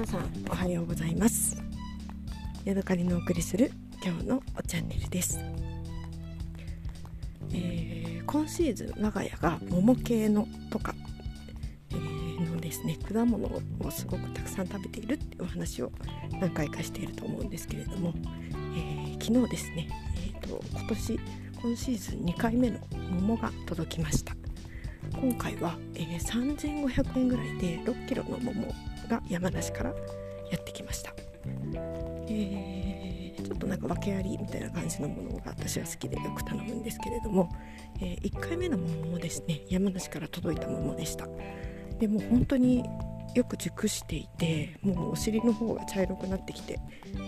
皆さんおはようございます。ヤドカリのお送りする今日のチャンネルです、えー、今シーズン我が家が桃系のとか、えー、のですね果物をすごくたくさん食べているっていうお話を何回かしていると思うんですけれども、えー、昨日ですね、えーと、今年今シーズン2回目の桃が届きました。今回は、えー、3500円ぐらいで6 k g の桃が山梨からやってきました、えー、ちょっとなんか訳ありみたいな感じのものが私は好きでよく頼むんですけれども、えー、1回目の桃もですね山梨から届いた桃でした。でも本当によく熟していてもうお尻の方が茶色くなってきて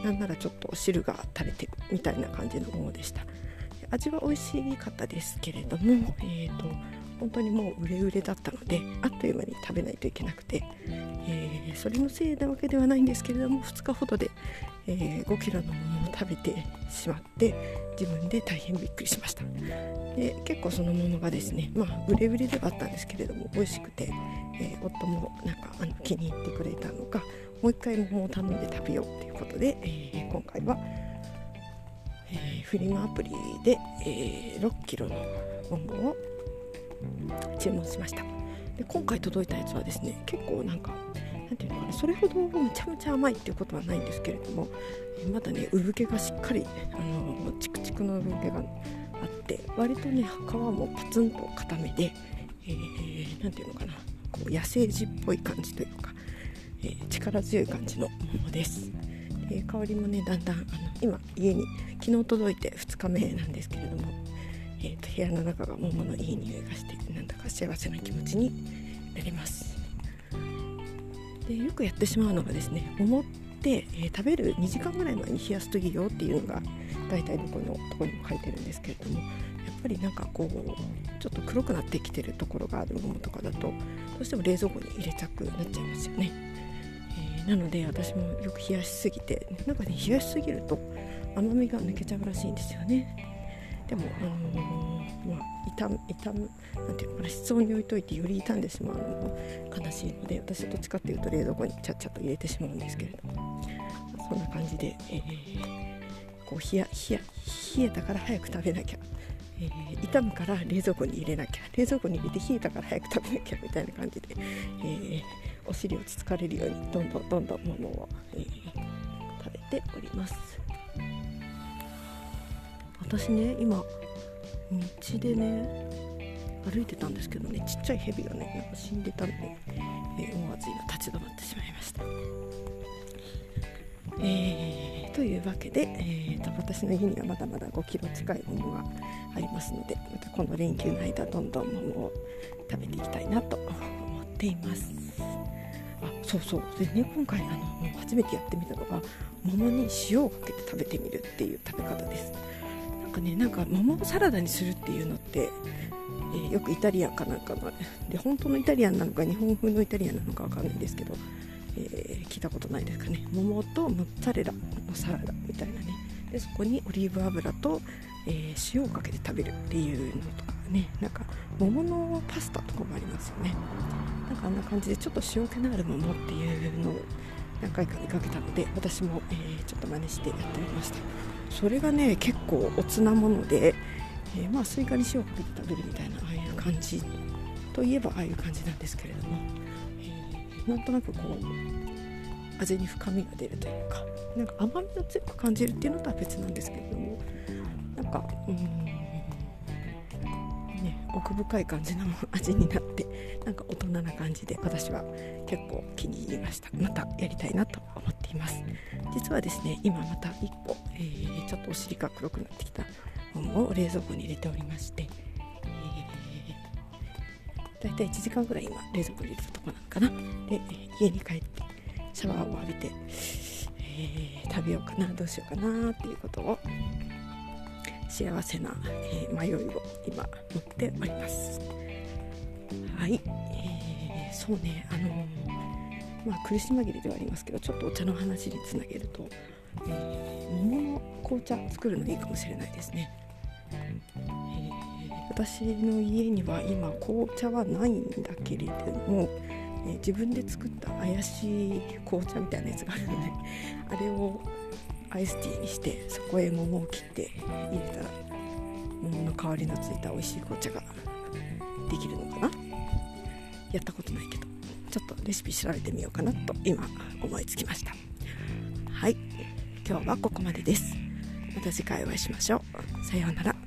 なんならちょっと汁が垂れてるみたいな感じのものでした。味は美味しかったですけれども、えーと、本当にもう売れ売れだったのであっという間に食べないといけなくて、えー、それのせいなわけではないんですけれども2日ほどで、えー、5 k g のものを食べてしまって自分で大変びっくりしました。で結構そのものがですねまあ売れ売れではあったんですけれども美味しくて、えー、夫もなんかあの気に入ってくれたのかもう一回桃を頼んで食べようということで、え今回は、えフリマアプリで、え6 k g の桃を注文しましたで今回届いたやつはですね結構なんかなんていうのかなそれほどむちゃむちゃ甘いっていうことはないんですけれどもまだね産毛がしっかりあのチクチクの産毛があって割とね皮もパツンと固めで、えー、ていうのかなこう野生児っぽい感じというか、えー、力強い感じのものです。で香りもねだんだんあの今家に昨日届いて2日目なんですけれどもえーと、部屋の中が桃のいい匂いがしてなんだか幸せな気持ちになります。でよくやってしまうのがですね桃って、えー、食べる2時間ぐらい前に冷やすといいよっていうのが大体どこのとこにも書いてるんですけれどもやっぱりなんかこうちょっと黒くなってきてるところがある桃とかだとどうしても冷蔵庫に入れたくなっちゃいますよね、えー、なので私もよく冷やしすぎてなんかね冷やしすぎると甘みが抜けちゃうらしいんですよね。でも、あの、まあ、傷む傷むなんていうのかな室温に置いといてより傷んでしまうのも悲しいので私はどっちかっていうと冷蔵庫にちゃっちゃと入れてしまうんですけれどもそんな感じで、えー、こう冷や冷や冷えたから早く食べなきゃ、えー、傷むから冷蔵庫に入れなきゃ冷蔵庫に入れて冷えたから早く食べなきゃみたいな感じで、えー、お尻落ち着かれるようにどんどんどんどんものを、えー、食べております。私ね今道でね歩いてたんですけどねちっちゃいヘビがねなんか死んでたので、えー、思わず今立ち止まってしまいました。えー、というわけで、えーと、私の家にはまだまだ5キロ近い桃がありますのでまたこの連休の間どんどん桃を食べていきたいなと思っています。あそうそうでね今回あの初めてやってみたのが桃に塩をかけて食べてみるっていう食べ方です。かねなんか桃をサラダにするっていうのって、えー、よくイタリアンかなんかので本当のイタリアンなのか日本風のイタリアンなのか分かんないんですけど、えー、聞いたことないですかね。桃とモッツァレラのサラダみたいなね。でそこにオリーブ油と、えー、塩をかけて食べるっていうのとかね。なんか桃のパスタとかもありますよね。なんかあんな感じでちょっと塩気のある桃っていうのを何回か見かけたので私も、えー、ちょっと真似してやってみました。それがね結構おつなもので、えー、まあスイカに塩をかけて食べるみたいなああいう感じといえばああいう感じなんですけれども、えー、なんとなくこう味に深みが出るというかなんか甘みを強く感じるっていうのとは別なんですけれどもなんかうん奥深い感じの味になって なんか大人な感じで私は結構気に入りました。またやりたいなと思っています。実はですね今また1個、えー、ちょっとお尻が黒くなってきたものを冷蔵庫に入れておりまして、えー、だいたい1時間ぐらい今冷蔵庫に入れたとこなのかな。で家に帰ってシャワーを浴びて、えー、食べようかなどうしようかなっていうことを幸せな、えー、迷いを今持っております。はい、えー、そうね。あのー、まあ苦し紛れではありますけどちょっとお茶の話につなげると、えー、桃の紅茶作るのいいかもしれないですね、え私の家には今紅茶はないんだけれどもえ自分で作った怪しい紅茶みたいなやつがあるのであれをアイスティーにしてそこへ桃を切って入れたら桃の香りのついた美味しい紅茶ができるのかな？やったことないけどちょっとレシピ調べてみようかなと今思いつきました。はい。今日はここまでです。また次回お会いしましょう。さようなら。